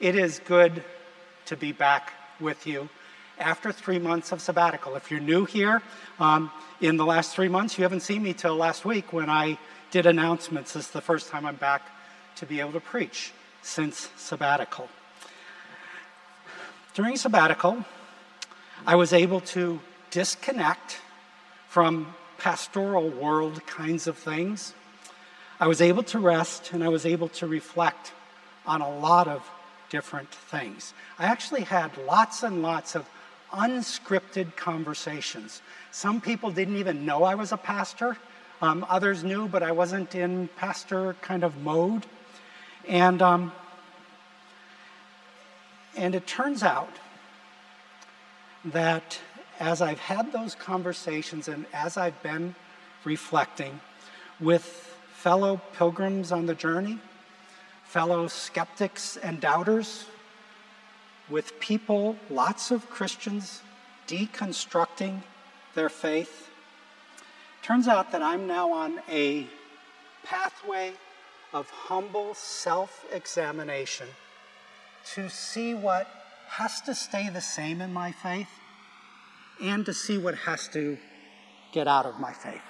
It is good to be back with you after three months of sabbatical. If you're new here, um, in the last three months, you haven't seen me till last week when I did announcements. This is the first time I'm back to be able to preach since sabbatical. During sabbatical, I was able to disconnect from pastoral world kinds of things. I was able to rest and I was able to reflect on a lot of different things. I actually had lots and lots of unscripted conversations. Some people didn't even know I was a pastor. Um, others knew, but I wasn't in pastor kind of mode. And, um, and it turns out that as I've had those conversations and as I've been reflecting with fellow pilgrims on the journey, fellow skeptics and doubters, with people, lots of Christians, deconstructing their faith. Turns out that I'm now on a pathway of humble self examination to see what has to stay the same in my faith and to see what has to get out of my faith.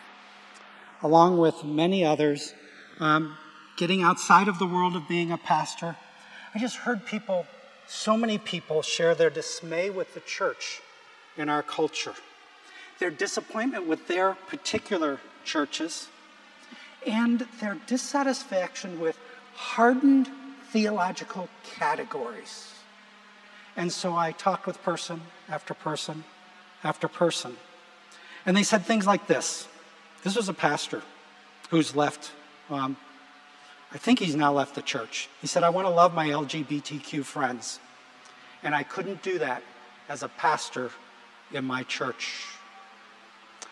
Along with many others, um, getting outside of the world of being a pastor, I just heard people so many people share their dismay with the church in our culture, their disappointment with their particular churches, and their dissatisfaction with hardened theological categories. And so I talked with person after person after person. And they said things like this. This was a pastor who's left um, I think he's now left the church. He said, I want to love my LGBTQ friends. And I couldn't do that as a pastor in my church.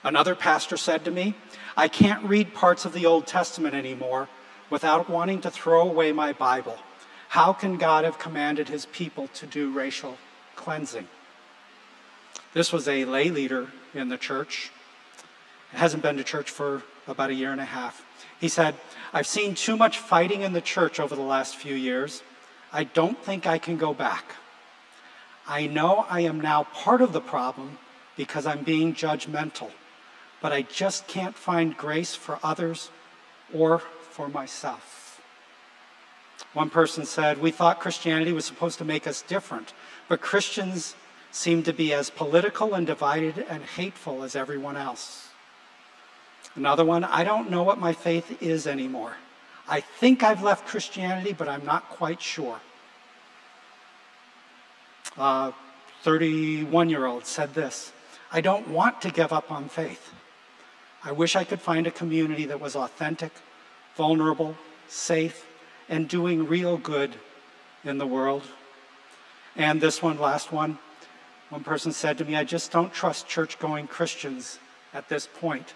Another pastor said to me, I can't read parts of the Old Testament anymore without wanting to throw away my Bible. How can God have commanded his people to do racial cleansing? This was a lay leader in the church. It Hasn't been to church for about a year and a half. He said, I've seen too much fighting in the church over the last few years. I don't think I can go back. I know I am now part of the problem because I'm being judgmental, but I just can't find grace for others or for myself. One person said, We thought Christianity was supposed to make us different, but Christians seem to be as political and divided and hateful as everyone else. Another one, I don't know what my faith is anymore. I think I've left Christianity, but I'm not quite sure. Uh, a 31 year old said this I don't want to give up on faith. I wish I could find a community that was authentic, vulnerable, safe, and doing real good in the world. And this one, last one, one person said to me, I just don't trust church going Christians at this point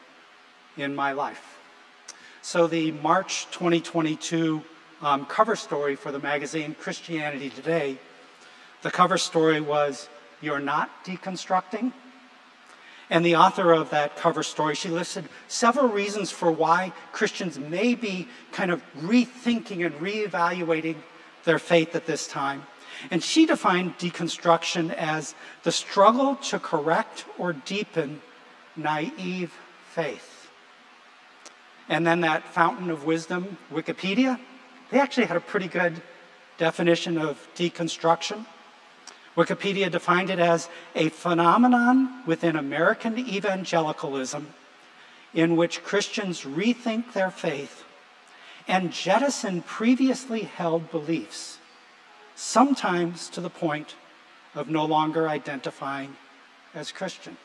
in my life. So, the March 2022 um, cover story for the magazine Christianity Today, the cover story was You're Not Deconstructing. And the author of that cover story, she listed several reasons for why Christians may be kind of rethinking and reevaluating their faith at this time. And she defined deconstruction as the struggle to correct or deepen naive faith. And then that fountain of wisdom, Wikipedia, they actually had a pretty good definition of deconstruction. Wikipedia defined it as a phenomenon within American evangelicalism in which Christians rethink their faith and jettison previously held beliefs, sometimes to the point of no longer identifying as Christian.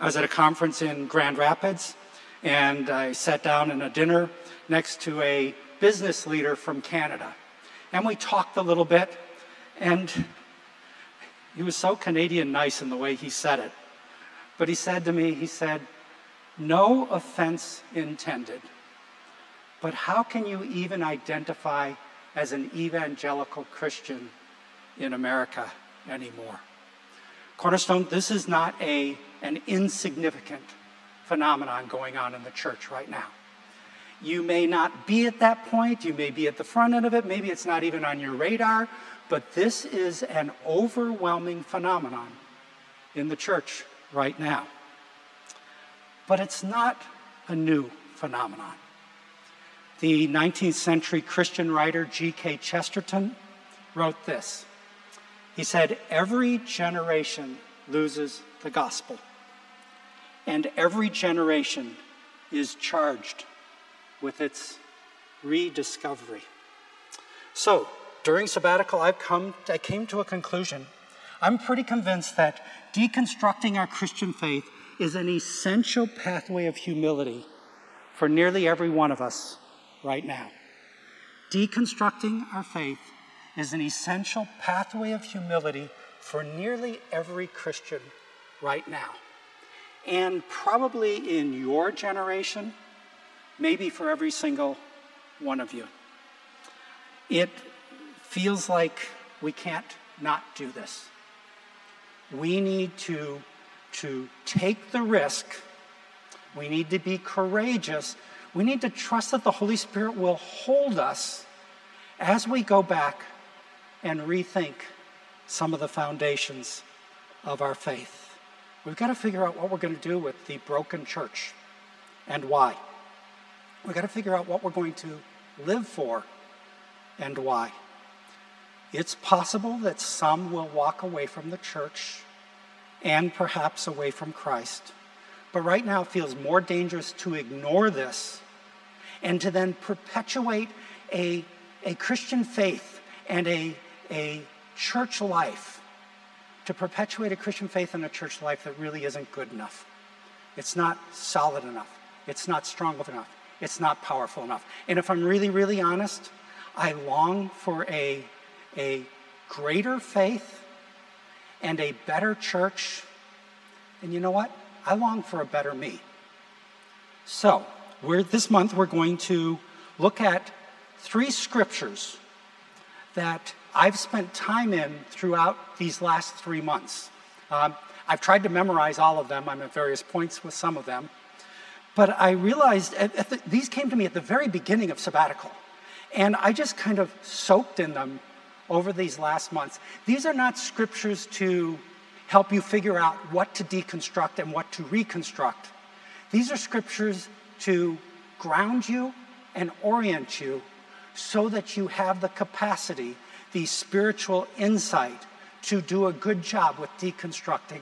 I was at a conference in Grand Rapids and I sat down in a dinner next to a business leader from Canada. And we talked a little bit, and he was so Canadian nice in the way he said it. But he said to me, he said, No offense intended, but how can you even identify as an evangelical Christian in America anymore? Cornerstone, this is not a, an insignificant phenomenon going on in the church right now. You may not be at that point, you may be at the front end of it, maybe it's not even on your radar, but this is an overwhelming phenomenon in the church right now. But it's not a new phenomenon. The 19th century Christian writer G.K. Chesterton wrote this. He said, Every generation loses the gospel, and every generation is charged with its rediscovery. So, during sabbatical, I've come, I came to a conclusion. I'm pretty convinced that deconstructing our Christian faith is an essential pathway of humility for nearly every one of us right now. Deconstructing our faith is an essential pathway of humility for nearly every Christian right now. And probably in your generation, maybe for every single one of you. It feels like we can't not do this. We need to, to take the risk. We need to be courageous. We need to trust that the Holy Spirit will hold us as we go back and rethink some of the foundations of our faith. We've got to figure out what we're going to do with the broken church and why. We've got to figure out what we're going to live for and why. It's possible that some will walk away from the church and perhaps away from Christ. But right now it feels more dangerous to ignore this and to then perpetuate a, a Christian faith and a, a church life, to perpetuate a Christian faith and a church life that really isn't good enough. It's not solid enough. It's not strong enough. It's not powerful enough. And if I'm really, really honest, I long for a, a greater faith and a better church. And you know what? I long for a better me. So, we're, this month we're going to look at three scriptures that I've spent time in throughout these last three months. Um, I've tried to memorize all of them. I'm at various points with some of them. But I realized the, these came to me at the very beginning of sabbatical. And I just kind of soaked in them over these last months. These are not scriptures to help you figure out what to deconstruct and what to reconstruct. These are scriptures to ground you and orient you so that you have the capacity, the spiritual insight to do a good job with deconstructing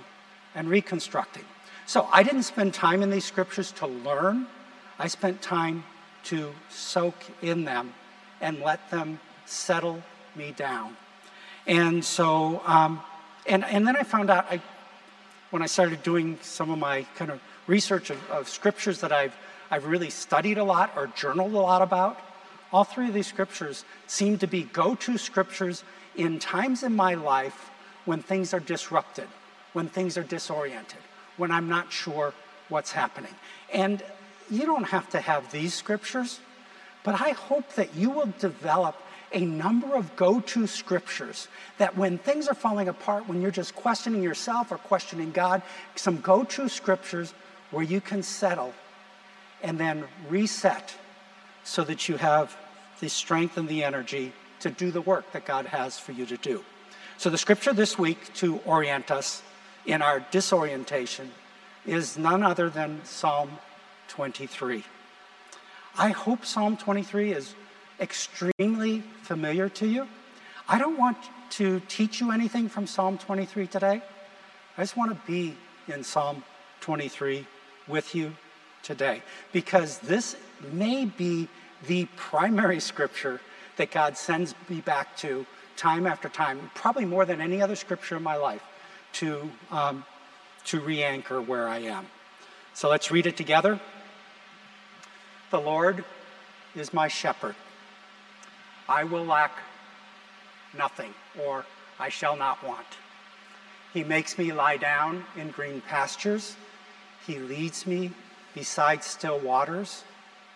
and reconstructing. So I didn't spend time in these scriptures to learn, I spent time to soak in them and let them settle me down. And so, um, and, and then I found out I, when I started doing some of my kind of research of, of scriptures that I've, I've really studied a lot or journaled a lot about, all three of these scriptures seem to be go to scriptures in times in my life when things are disrupted, when things are disoriented when I'm not sure what's happening. And you don't have to have these scriptures, but I hope that you will develop a number of go to scriptures that when things are falling apart, when you're just questioning yourself or questioning God, some go to scriptures where you can settle and then reset so that you have the strength and the energy to do the work that God has for you to do. So, the scripture this week to orient us in our disorientation is none other than Psalm 23. I hope Psalm 23 is extremely familiar to you. I don't want to teach you anything from Psalm 23 today. I just want to be in Psalm 23 with you today because this may be the primary scripture that God sends me back to time after time, probably more than any other scripture in my life to, um, to re anchor where I am. So let's read it together. The Lord is my shepherd. I will lack nothing, or I shall not want. He makes me lie down in green pastures. He leads me beside still waters.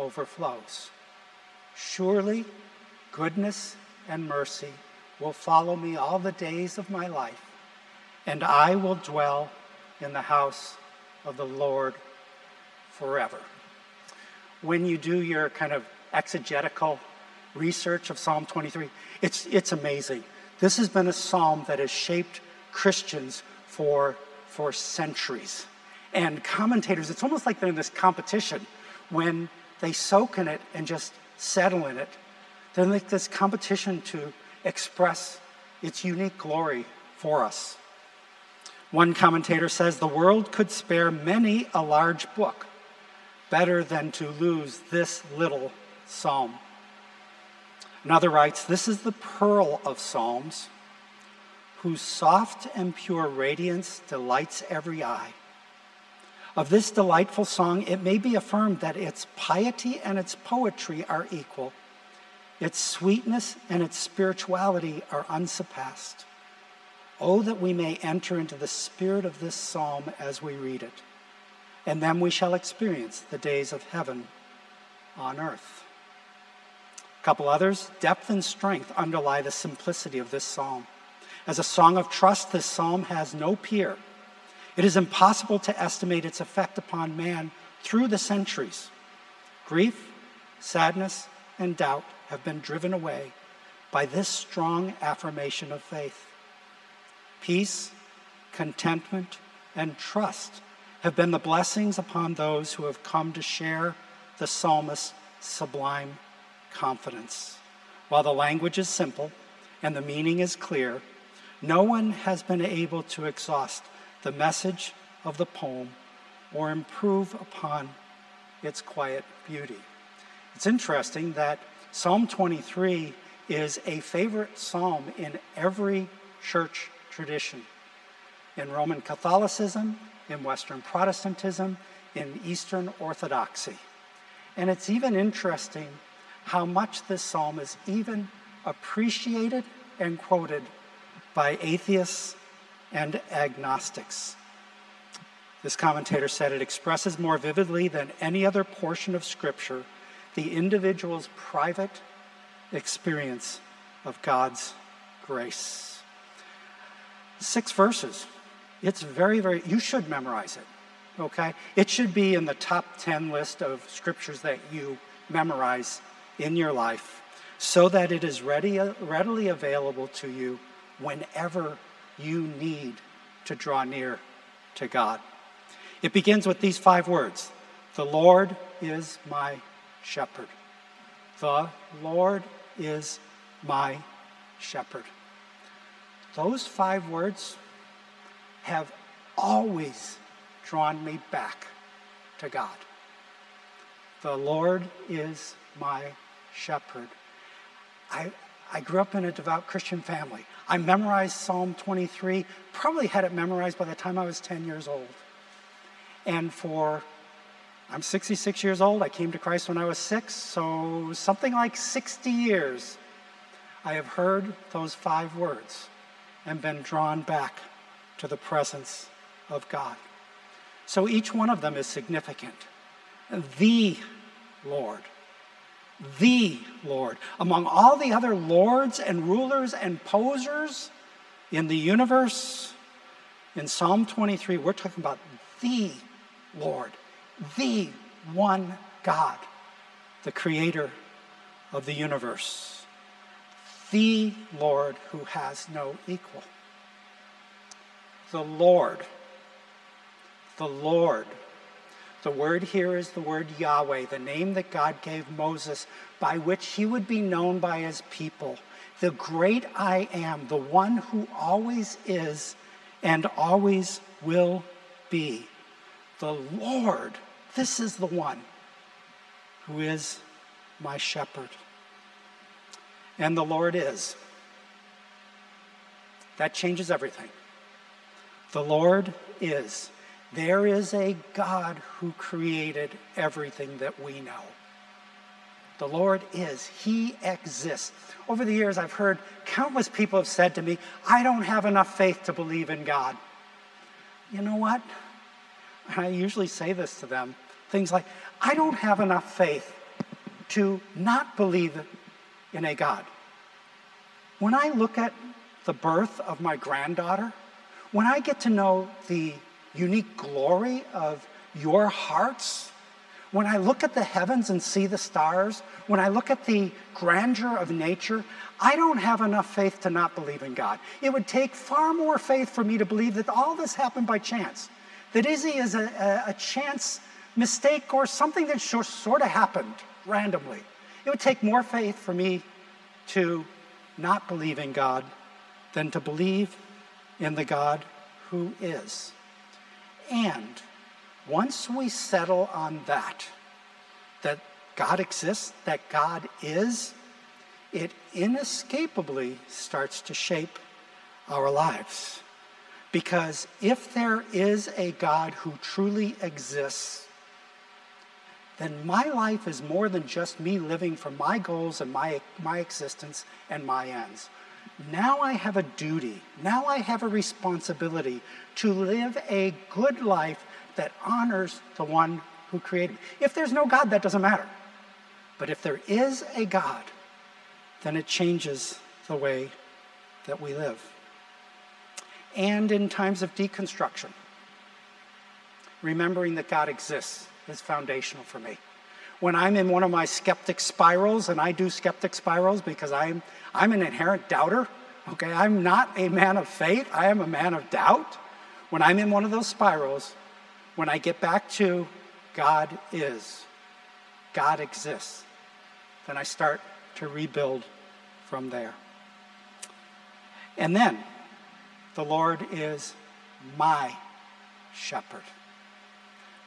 overflows. Surely goodness and mercy will follow me all the days of my life, and I will dwell in the house of the Lord forever. When you do your kind of exegetical research of Psalm 23, it's, it's amazing. This has been a psalm that has shaped Christians for, for centuries. And commentators, it's almost like they're in this competition when they soak in it and just settle in it. They're like this competition to express its unique glory for us. One commentator says the world could spare many a large book better than to lose this little psalm. Another writes, This is the pearl of Psalms, whose soft and pure radiance delights every eye. Of this delightful song, it may be affirmed that its piety and its poetry are equal, its sweetness and its spirituality are unsurpassed. Oh, that we may enter into the spirit of this psalm as we read it, and then we shall experience the days of heaven on earth. A couple others depth and strength underlie the simplicity of this psalm. As a song of trust, this psalm has no peer. It is impossible to estimate its effect upon man through the centuries. Grief, sadness, and doubt have been driven away by this strong affirmation of faith. Peace, contentment, and trust have been the blessings upon those who have come to share the psalmist's sublime confidence. While the language is simple and the meaning is clear, no one has been able to exhaust the message of the poem or improve upon its quiet beauty. It's interesting that Psalm 23 is a favorite psalm in every church tradition. In Roman Catholicism, in Western Protestantism, in Eastern Orthodoxy. And it's even interesting how much this psalm is even appreciated and quoted by atheists and agnostics. This commentator said it expresses more vividly than any other portion of Scripture the individual's private experience of God's grace. Six verses. It's very, very, you should memorize it, okay? It should be in the top 10 list of scriptures that you memorize in your life so that it is ready, readily available to you whenever you need to draw near to God. It begins with these five words The Lord is my shepherd. The Lord is my shepherd. Those five words have always drawn me back to God. The Lord is my shepherd. I, I grew up in a devout Christian family. I memorized Psalm 23, probably had it memorized by the time I was 10 years old. And for, I'm 66 years old, I came to Christ when I was six, so something like 60 years, I have heard those five words and been drawn back to the presence of God. So each one of them is significant. The Lord the Lord. Among all the other lords and rulers and posers in the universe, in Psalm 23, we're talking about the Lord, the one God, the creator of the universe, the Lord who has no equal. The Lord, the Lord the word here is the word Yahweh, the name that God gave Moses, by which he would be known by his people. The great I am, the one who always is and always will be. The Lord, this is the one who is my shepherd. And the Lord is. That changes everything. The Lord is. There is a God who created everything that we know. The Lord is. He exists. Over the years, I've heard countless people have said to me, I don't have enough faith to believe in God. You know what? I usually say this to them things like, I don't have enough faith to not believe in a God. When I look at the birth of my granddaughter, when I get to know the unique glory of your hearts, when I look at the heavens and see the stars, when I look at the grandeur of nature, I don't have enough faith to not believe in God. It would take far more faith for me to believe that all this happened by chance, that Izzy is a, a, a chance mistake or something that sort of happened randomly. It would take more faith for me to not believe in God than to believe in the God who is. And once we settle on that, that God exists, that God is, it inescapably starts to shape our lives. Because if there is a God who truly exists, then my life is more than just me living for my goals and my, my existence and my ends. Now I have a duty, now I have a responsibility to live a good life that honors the one who created me. If there's no God, that doesn't matter. But if there is a God, then it changes the way that we live. And in times of deconstruction, remembering that God exists is foundational for me. When I'm in one of my skeptic spirals, and I do skeptic spirals because I'm, I'm an inherent doubter, okay? I'm not a man of faith, I am a man of doubt. When I'm in one of those spirals, when I get back to God is, God exists, then I start to rebuild from there. And then the Lord is my shepherd.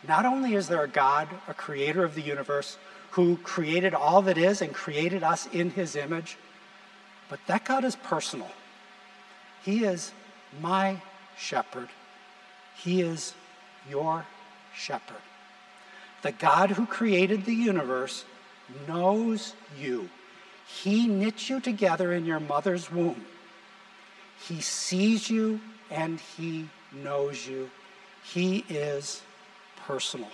Not only is there a God, a creator of the universe, who created all that is and created us in his image, but that God is personal. He is my shepherd. He is your shepherd. The God who created the universe knows you. He knit you together in your mother's womb. He sees you and he knows you. He is personal.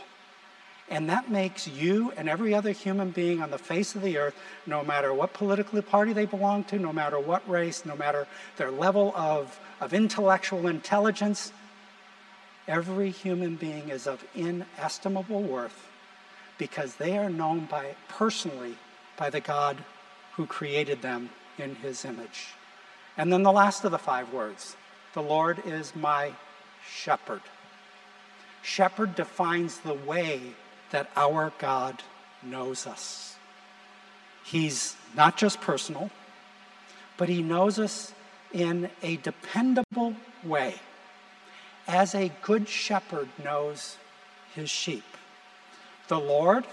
And that makes you and every other human being on the face of the earth, no matter what political party they belong to, no matter what race, no matter their level of, of intellectual intelligence, Every human being is of inestimable worth because they are known by personally by the God who created them in his image. And then the last of the five words the Lord is my shepherd. Shepherd defines the way that our God knows us. He's not just personal, but he knows us in a dependable way as a good shepherd knows his sheep. The Lord,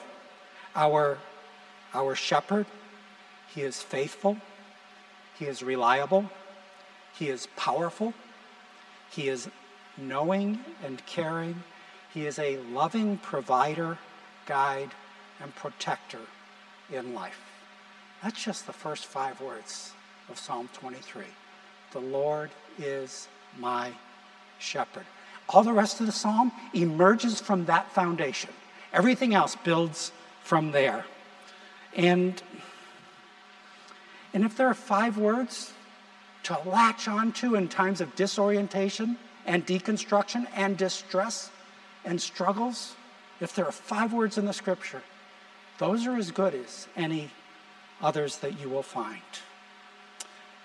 our, our shepherd, he is faithful, he is reliable, he is powerful, he is knowing and caring, he is a loving provider, guide, and protector in life. That's just the first five words of Psalm 23. The Lord is my shepherd. All the rest of the psalm emerges from that foundation. Everything else builds from there. And, and if there are five words to latch onto in times of disorientation and deconstruction and distress and struggles, if there are five words in the scripture, those are as good as any others that you will find.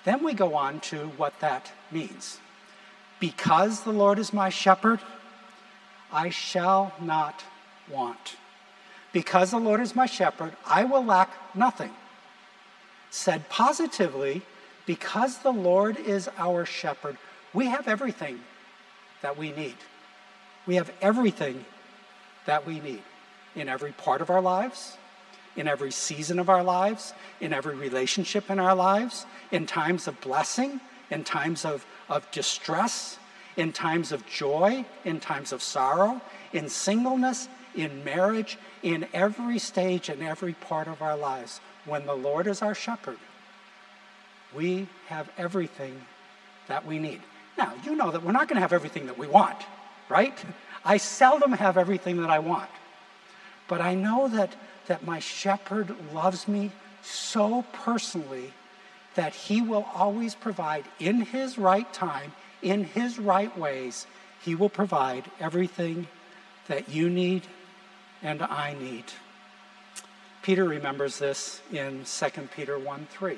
Then we go on to what that means. Because the Lord is my shepherd, I shall not want. Because the Lord is my shepherd, I will lack nothing. Said positively, because the Lord is our shepherd, we have everything that we need. We have everything that we need in every part of our lives, in every season of our lives, in every relationship in our lives, in times of blessing, in times of, of distress, in times of joy, in times of sorrow, in singleness, in marriage, in every stage and every part of our lives. When the Lord is our shepherd, we have everything that we need. Now, you know that we're not going to have everything that we want, right? I seldom have everything that I want. But I know that, that my shepherd loves me so personally that he will always provide in his right time, in his right ways, he will provide everything that you need and I need. Peter remembers this in 2 Peter 1 3,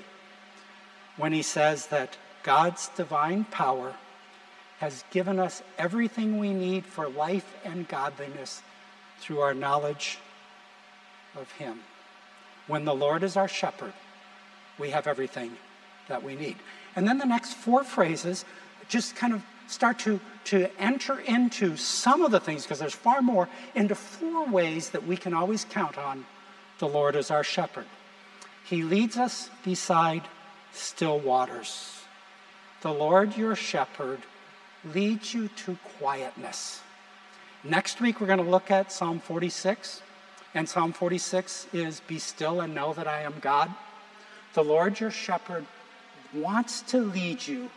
when he says that God's divine power has given us everything we need for life and godliness through our knowledge of Him. When the Lord is our shepherd, we have everything that we need. And then the next four phrases just kind of start to, to enter into some of the things, because there's far more, into four ways that we can always count on the Lord as our shepherd. He leads us beside still waters. The Lord your shepherd leads you to quietness. Next week, we're going to look at Psalm 46. And Psalm 46 is Be still and know that I am God. The Lord your shepherd wants to lead you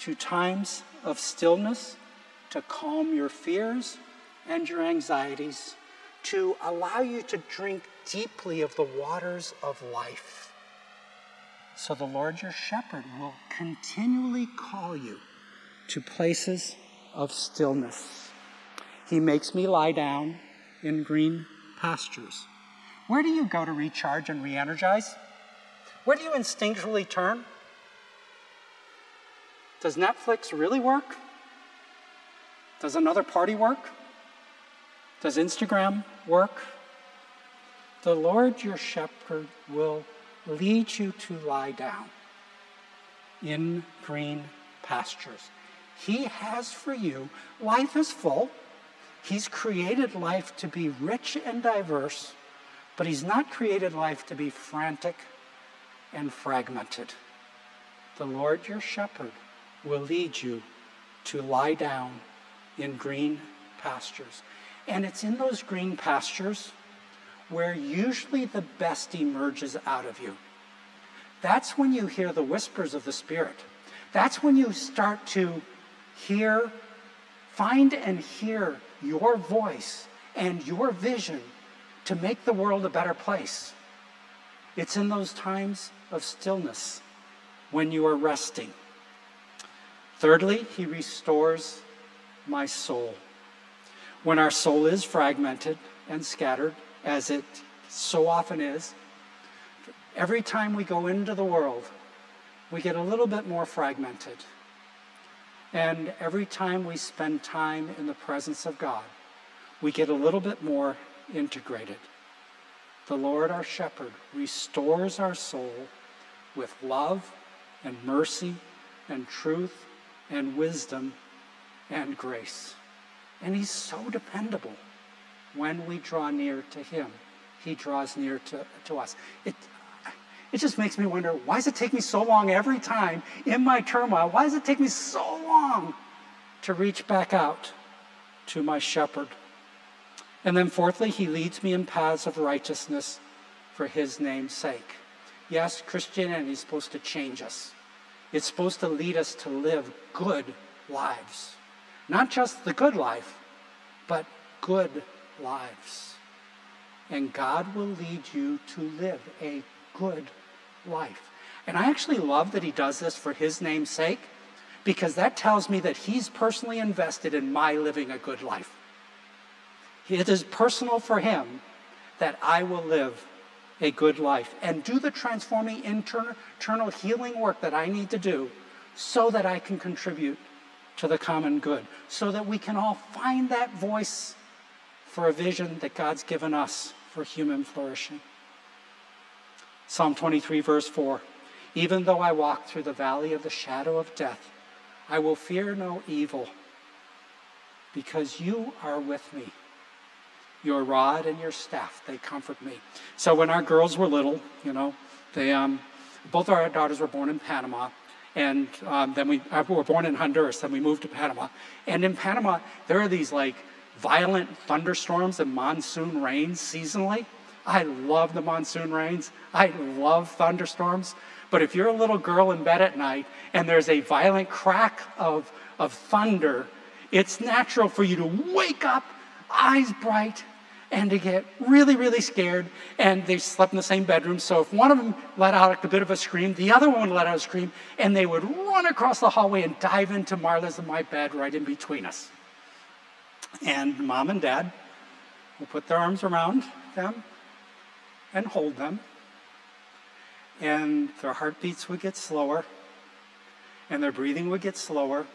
to times of stillness, to calm your fears and your anxieties, to allow you to drink deeply of the waters of life. So the Lord your shepherd will continually call you to places of stillness. He makes me lie down in green pastures. Where do you go to recharge and re energize? Where do you instinctually turn? Does Netflix really work? Does another party work? Does Instagram work? The Lord your shepherd will lead you to lie down in green pastures. He has for you, life is full. He's created life to be rich and diverse, but He's not created life to be frantic and fragmented. The Lord your shepherd will lead you to lie down in green pastures. And it's in those green pastures where usually the best emerges out of you. That's when you hear the whispers of the Spirit. That's when you start to hear, find and hear your voice and your vision to make the world a better place. It's in those times of stillness when you are resting. Thirdly, he restores my soul. When our soul is fragmented and scattered, as it so often is, every time we go into the world, we get a little bit more fragmented. And every time we spend time in the presence of God, we get a little bit more integrated. The Lord, our shepherd, restores our soul with love and mercy and truth and wisdom and grace. And he's so dependable when we draw near to him. He draws near to, to us. It, it just makes me wonder why does it take me so long every time in my turmoil? Why does it take me so long to reach back out to my shepherd? And then, fourthly, he leads me in paths of righteousness for his name's sake. Yes, Christianity is supposed to change us. It's supposed to lead us to live good lives. Not just the good life, but good lives. And God will lead you to live a good life. And I actually love that He does this for His name's sake, because that tells me that He's personally invested in my living a good life. It is personal for Him that I will live a good life and do the transforming internal healing work that I need to do so that I can contribute to the common good, so that we can all find that voice for a vision that God's given us for human flourishing. Psalm 23, verse 4 Even though I walk through the valley of the shadow of death, I will fear no evil because you are with me. Your rod and your staff, they comfort me. So when our girls were little, you know, they, um, both our daughters were born in Panama. And um, then we uh, were born in Honduras, then we moved to Panama. And in Panama, there are these like violent thunderstorms and monsoon rains seasonally. I love the monsoon rains. I love thunderstorms. But if you're a little girl in bed at night and there's a violent crack of, of thunder, it's natural for you to wake up, eyes bright, and to get really, really scared. And they slept in the same bedroom. So if one of them let out a bit of a scream, the other one would let out a scream, and they would run across the hallway and dive into Marla's and my bed right in between us. And mom and dad would put their arms around them and hold them. And their heartbeats would get slower, and their breathing would get slower,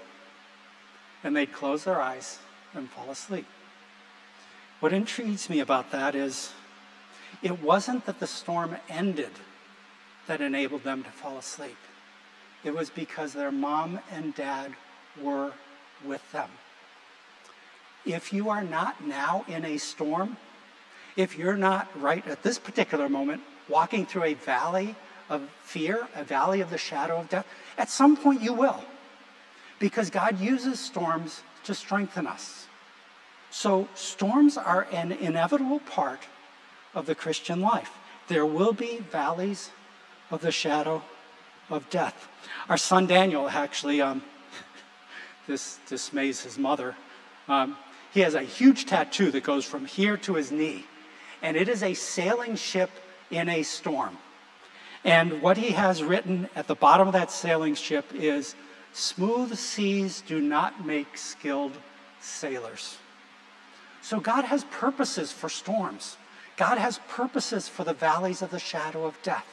and they'd close their eyes and fall asleep. What intrigues me about that is it wasn't that the storm ended that enabled them to fall asleep. It was because their mom and dad were with them. If you are not now in a storm, if you're not right at this particular moment walking through a valley of fear, a valley of the shadow of death, at some point you will. Because God uses storms to strengthen us. So, storms are an inevitable part of the Christian life. There will be valleys of the shadow of death. Our son Daniel actually, um, this dismays his mother. Um, he has a huge tattoo that goes from here to his knee, and it is a sailing ship in a storm. And what he has written at the bottom of that sailing ship is Smooth seas do not make skilled sailors. So God has purposes for storms. God has purposes for the valleys of the shadow of death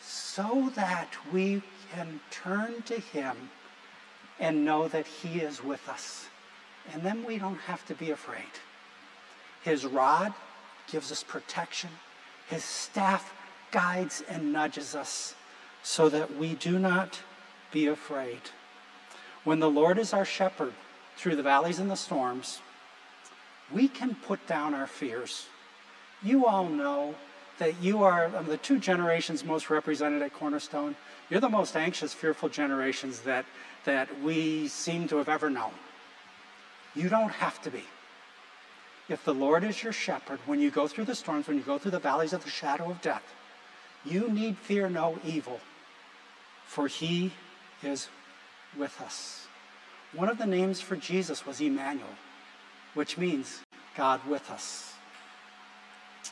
so that we can turn to Him and know that He is with us. And then we don't have to be afraid. His rod gives us protection, His staff guides and nudges us so that we do not be afraid. When the Lord is our shepherd through the valleys and the storms, we can put down our fears. You all know that you are of the two generations most represented at Cornerstone. You're the most anxious, fearful generations that, that we seem to have ever known. You don't have to be. If the Lord is your shepherd, when you go through the storms, when you go through the valleys of the shadow of death, you need fear no evil, for he is with us. One of the names for Jesus was Emmanuel which means God with us.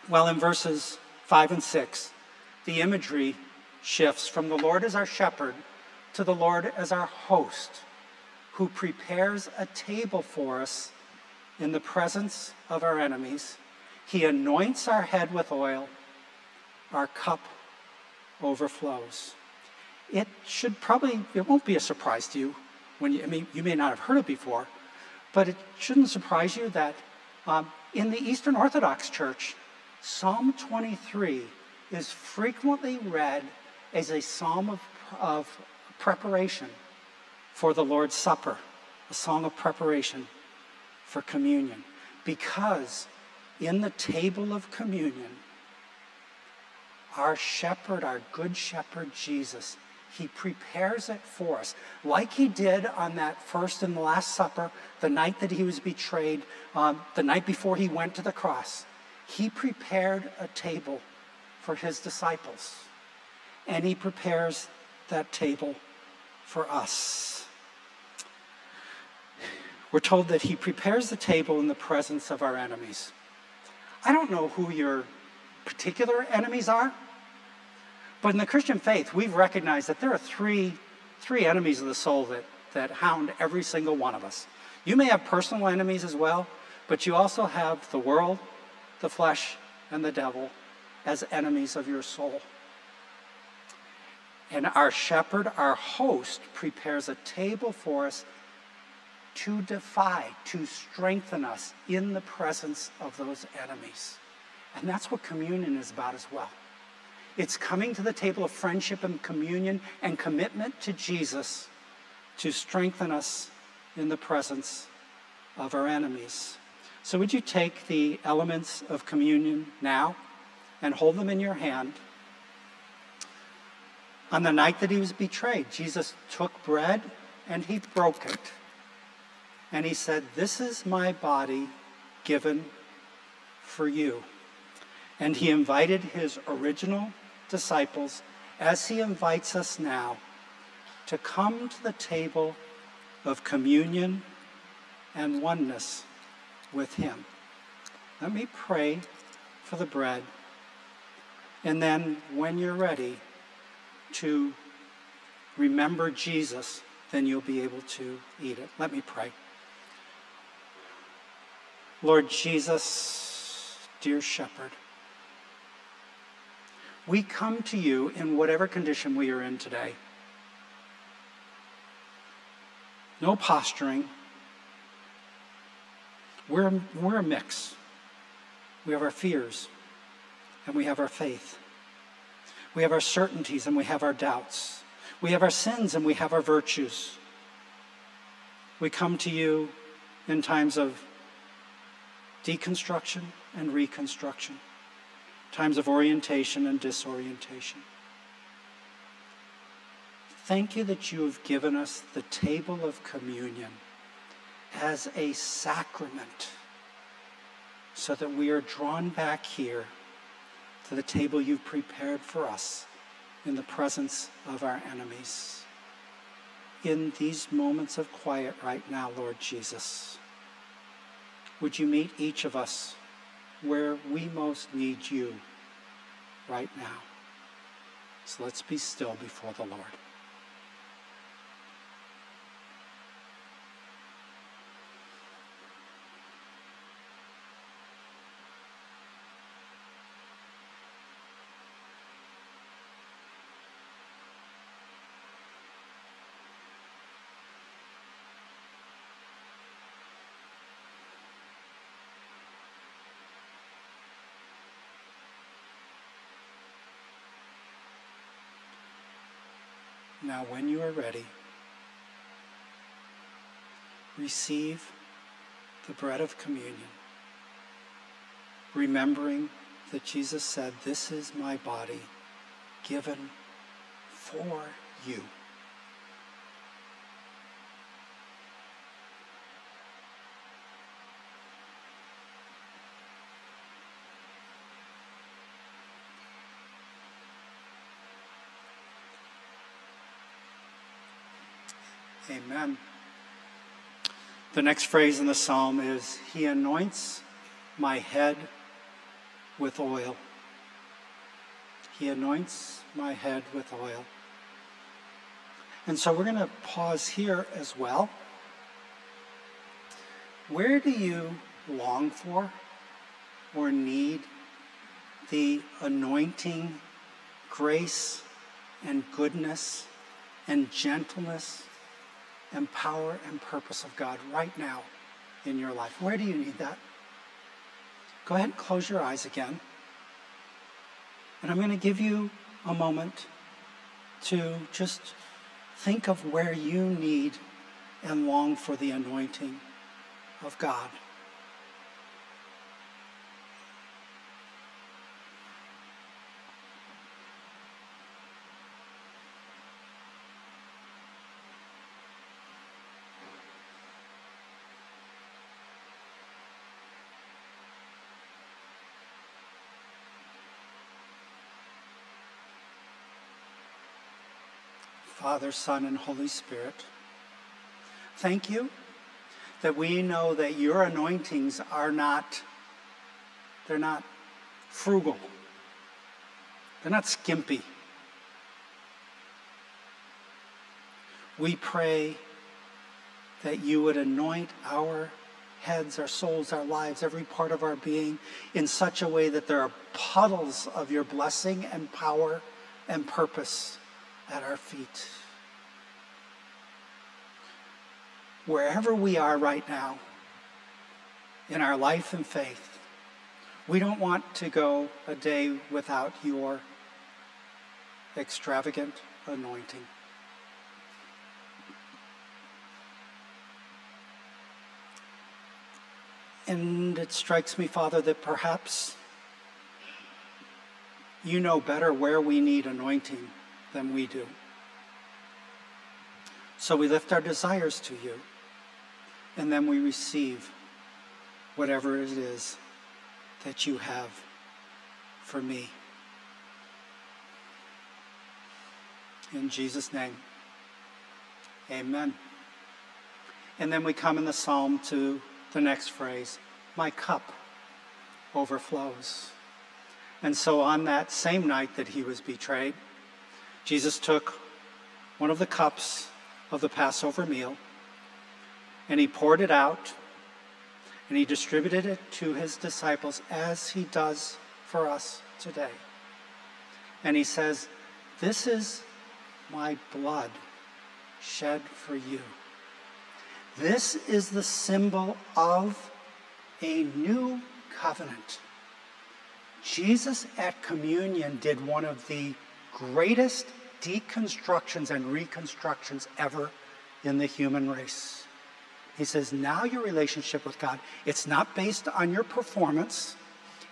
Well, in verses 5 and 6, the imagery shifts from the Lord as our shepherd to the Lord as our host, who prepares a table for us in the presence of our enemies. He anoints our head with oil, our cup overflows. It should probably, it won't be a surprise to you when you, I mean, you may not have heard it before, but it shouldn't surprise you that um, in the Eastern Orthodox Church, Psalm 23 is frequently read as a psalm of, of preparation for the Lord's Supper, a song of preparation for communion. Because in the table of communion, our shepherd, our good shepherd Jesus, he prepares it for us, like he did on that first and the last supper, the night that he was betrayed, um, the night before he went to the cross. He prepared a table for his disciples, and he prepares that table for us. We're told that he prepares the table in the presence of our enemies. I don't know who your particular enemies are. But in the Christian faith, we've recognized that there are three, three enemies of the soul that, that hound every single one of us. You may have personal enemies as well, but you also have the world, the flesh, and the devil as enemies of your soul. And our shepherd, our host, prepares a table for us to defy, to strengthen us in the presence of those enemies. And that's what communion is about as well. It's coming to the table of friendship and communion and commitment to Jesus to strengthen us in the presence of our enemies. So, would you take the elements of communion now and hold them in your hand? On the night that he was betrayed, Jesus took bread and he broke it. And he said, This is my body given for you. And he invited his original disciples, as he invites us now, to come to the table of communion and oneness with him. Let me pray for the bread. And then, when you're ready to remember Jesus, then you'll be able to eat it. Let me pray. Lord Jesus, dear shepherd, we come to you in whatever condition we are in today. No posturing. We're, we're a mix. We have our fears and we have our faith. We have our certainties and we have our doubts. We have our sins and we have our virtues. We come to you in times of deconstruction and reconstruction, times of orientation and disorientation. Thank you that you have given us the table of communion as a sacrament so that we are drawn back here to the table you've prepared for us in the presence of our enemies. In these moments of quiet right now, Lord Jesus, would you meet each of us where we most need you right now? So let's be still before the Lord. Now, when you are ready, receive the bread of communion, remembering that Jesus said, This is my body given for you. Amen. The next phrase in the psalm is He anoints my head with oil. He anoints my head with oil. And so we're going to pause here as well. Where do you long for or need the anointing, grace, and goodness and gentleness and power and purpose of God right now in your life. Where do you need that? Go ahead and close your eyes again. And I'm going to give you a moment to just think of where you need and long for the anointing of God. Father, Son, and Holy Spirit. Thank you that we know that your anointings are not, they're not frugal. They're not skimpy. We pray that you would anoint our heads, our souls, our lives, every part of our being in such a way that there are puddles of your blessing and power and purpose at our feet. Wherever we are right now in our life and faith, we don't want to go a day without your extravagant anointing. And it strikes me, Father, that perhaps you know better where we need anointing than we do. So we lift our desires to you. And then we receive whatever it is that you have for me. In Jesus' name, amen. And then we come in the psalm to the next phrase My cup overflows. And so on that same night that he was betrayed, Jesus took one of the cups of the Passover meal and he poured it out and he distributed it to his disciples as he does for us today. And he says, This is my blood shed for you. This is the symbol of a new covenant. Jesus at communion did one of the greatest deconstructions and reconstructions ever in the human race. He says, now your relationship with God, it's not based on your performance.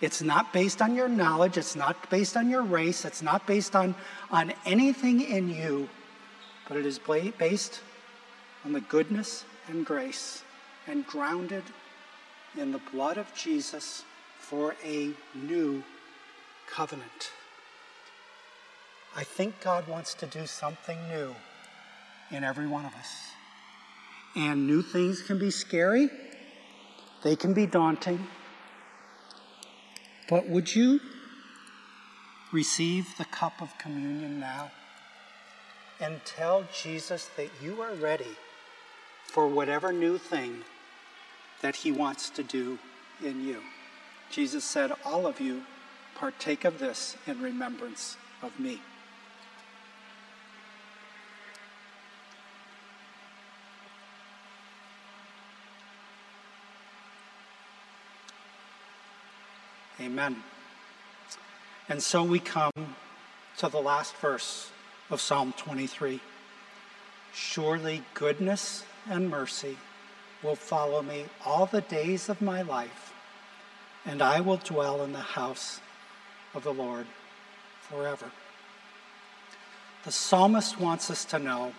It's not based on your knowledge. It's not based on your race. It's not based on, on anything in you, but it is based on the goodness and grace and grounded in the blood of Jesus for a new covenant. I think God wants to do something new in every one of us. And new things can be scary, they can be daunting. But would you receive the cup of communion now and tell Jesus that you are ready for whatever new thing that he wants to do in you? Jesus said, All of you partake of this in remembrance of me. Amen. And so we come to the last verse of Psalm 23. Surely goodness and mercy will follow me all the days of my life, and I will dwell in the house of the Lord forever. The psalmist wants us to know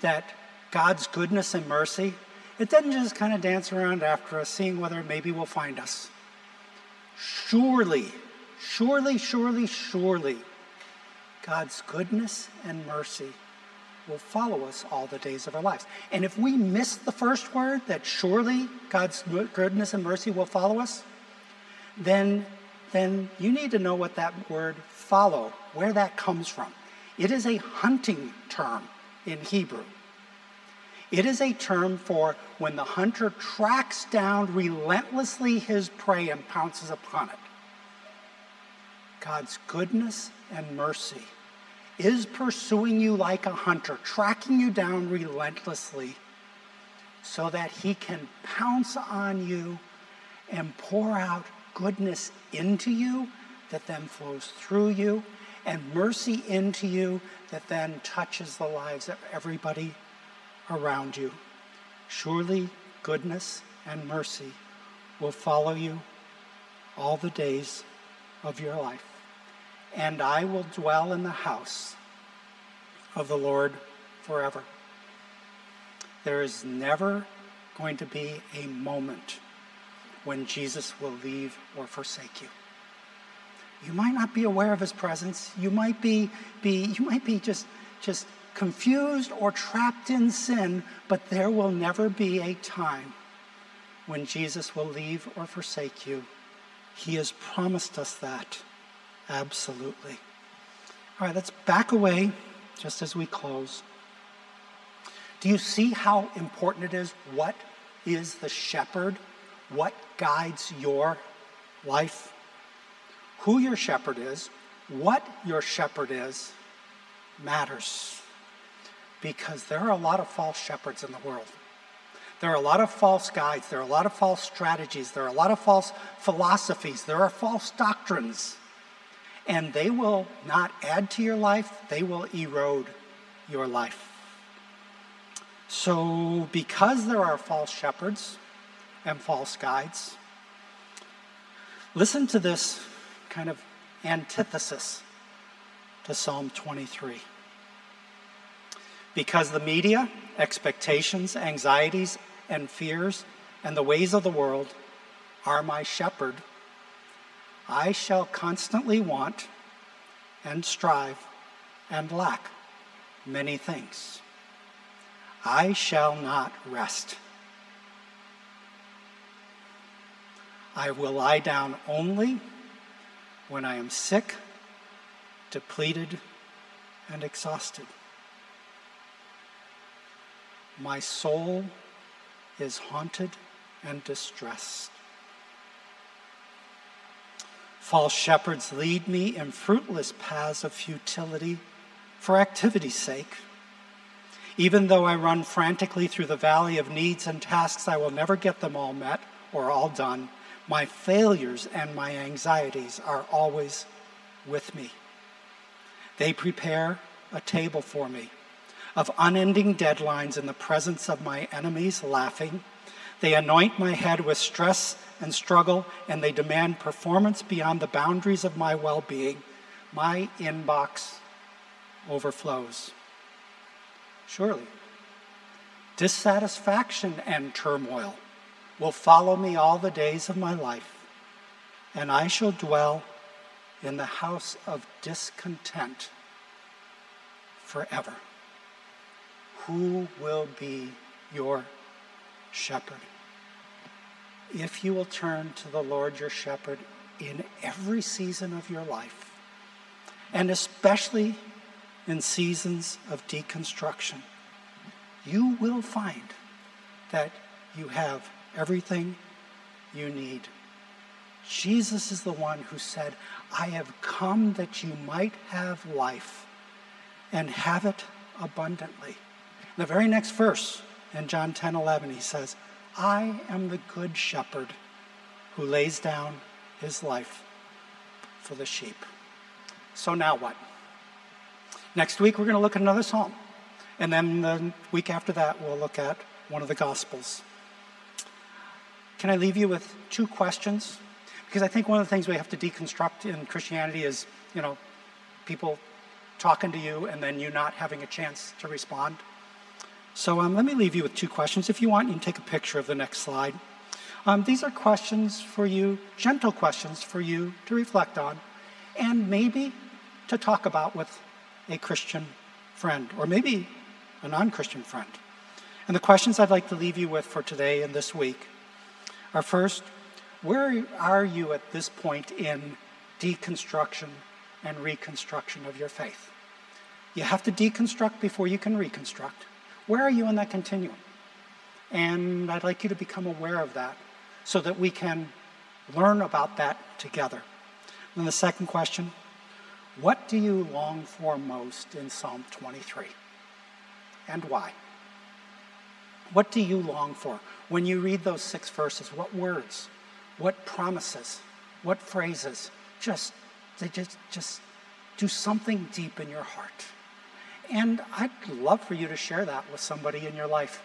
that God's goodness and mercy, it doesn't just kind of dance around after us, seeing whether maybe we'll find us. Surely, surely, surely, surely, God's goodness and mercy will follow us all the days of our lives. And if we miss the first word, that surely God's goodness and mercy will follow us, then, then you need to know what that word follow, where that comes from. It is a hunting term in Hebrew. It is a term for when the hunter tracks down relentlessly his prey and pounces upon it. God's goodness and mercy is pursuing you like a hunter, tracking you down relentlessly so that he can pounce on you and pour out goodness into you that then flows through you, and mercy into you that then touches the lives of everybody around you. Surely goodness and mercy will follow you all the days of your life. And I will dwell in the house of the Lord forever. There is never going to be a moment when Jesus will leave or forsake you. You might not be aware of his presence. You might be, be you might be just just confused or trapped in sin, but there will never be a time when Jesus will leave or forsake you. He has promised us that. Absolutely. All right, let's back away just as we close. Do you see how important it is? What is the shepherd? What guides your life? Who your shepherd is, what your shepherd is, matters because there are a lot of false shepherds in the world. There are a lot of false guides. There are a lot of false strategies. There are a lot of false philosophies. There are false doctrines. And they will not add to your life, they will erode your life. So, because there are false shepherds and false guides, listen to this kind of antithesis to Psalm 23 because the media, expectations, anxieties, and fears and the ways of the world are my shepherd, I shall constantly want and strive and lack many things. I shall not rest. I will lie down only when I am sick, depleted, and exhausted. My soul is haunted and distressed. False shepherds lead me in fruitless paths of futility for activity's sake. Even though I run frantically through the valley of needs and tasks, I will never get them all met or all done. My failures and my anxieties are always with me. They prepare a table for me of unending deadlines in the presence of my enemies laughing. They anoint my head with stress and struggle, and they demand performance beyond the boundaries of my well being. My inbox overflows. Surely, dissatisfaction and turmoil will follow me all the days of my life, and I shall dwell in the house of discontent forever. Who will be your shepherd? If you will turn to the Lord your shepherd in every season of your life, and especially in seasons of deconstruction, you will find that you have everything you need. Jesus is the one who said, I have come that you might have life and have it abundantly. The very next verse in John 10 11, he says, I am the good shepherd who lays down his life for the sheep. So now what? Next week, we're going to look at another psalm. And then the week after that, we'll look at one of the Gospels. Can I leave you with two questions? Because I think one of the things we have to deconstruct in Christianity is, you know, people talking to you and then you not having a chance to respond. So um, let me leave you with two questions. If you want, you can take a picture of the next slide. Um, these are questions for you, gentle questions for you to reflect on and maybe to talk about with a Christian friend or maybe a non Christian friend. And the questions I'd like to leave you with for today and this week are first, where are you at this point in deconstruction and reconstruction of your faith? You have to deconstruct before you can reconstruct. Where are you in that continuum? And I'd like you to become aware of that so that we can learn about that together. And the second question what do you long for most in Psalm 23? And why? What do you long for? When you read those six verses, what words, what promises, what phrases just they just just do something deep in your heart. And I'd love for you to share that with somebody in your life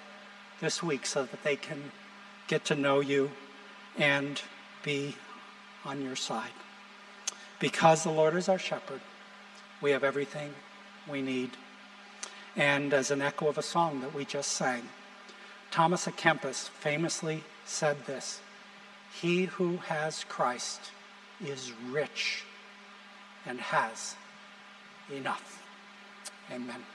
this week so that they can get to know you and be on your side. Because the Lord is our shepherd, we have everything we need. And as an echo of a song that we just sang, Thomas à Kempis famously said this He who has Christ is rich and has enough. Amen.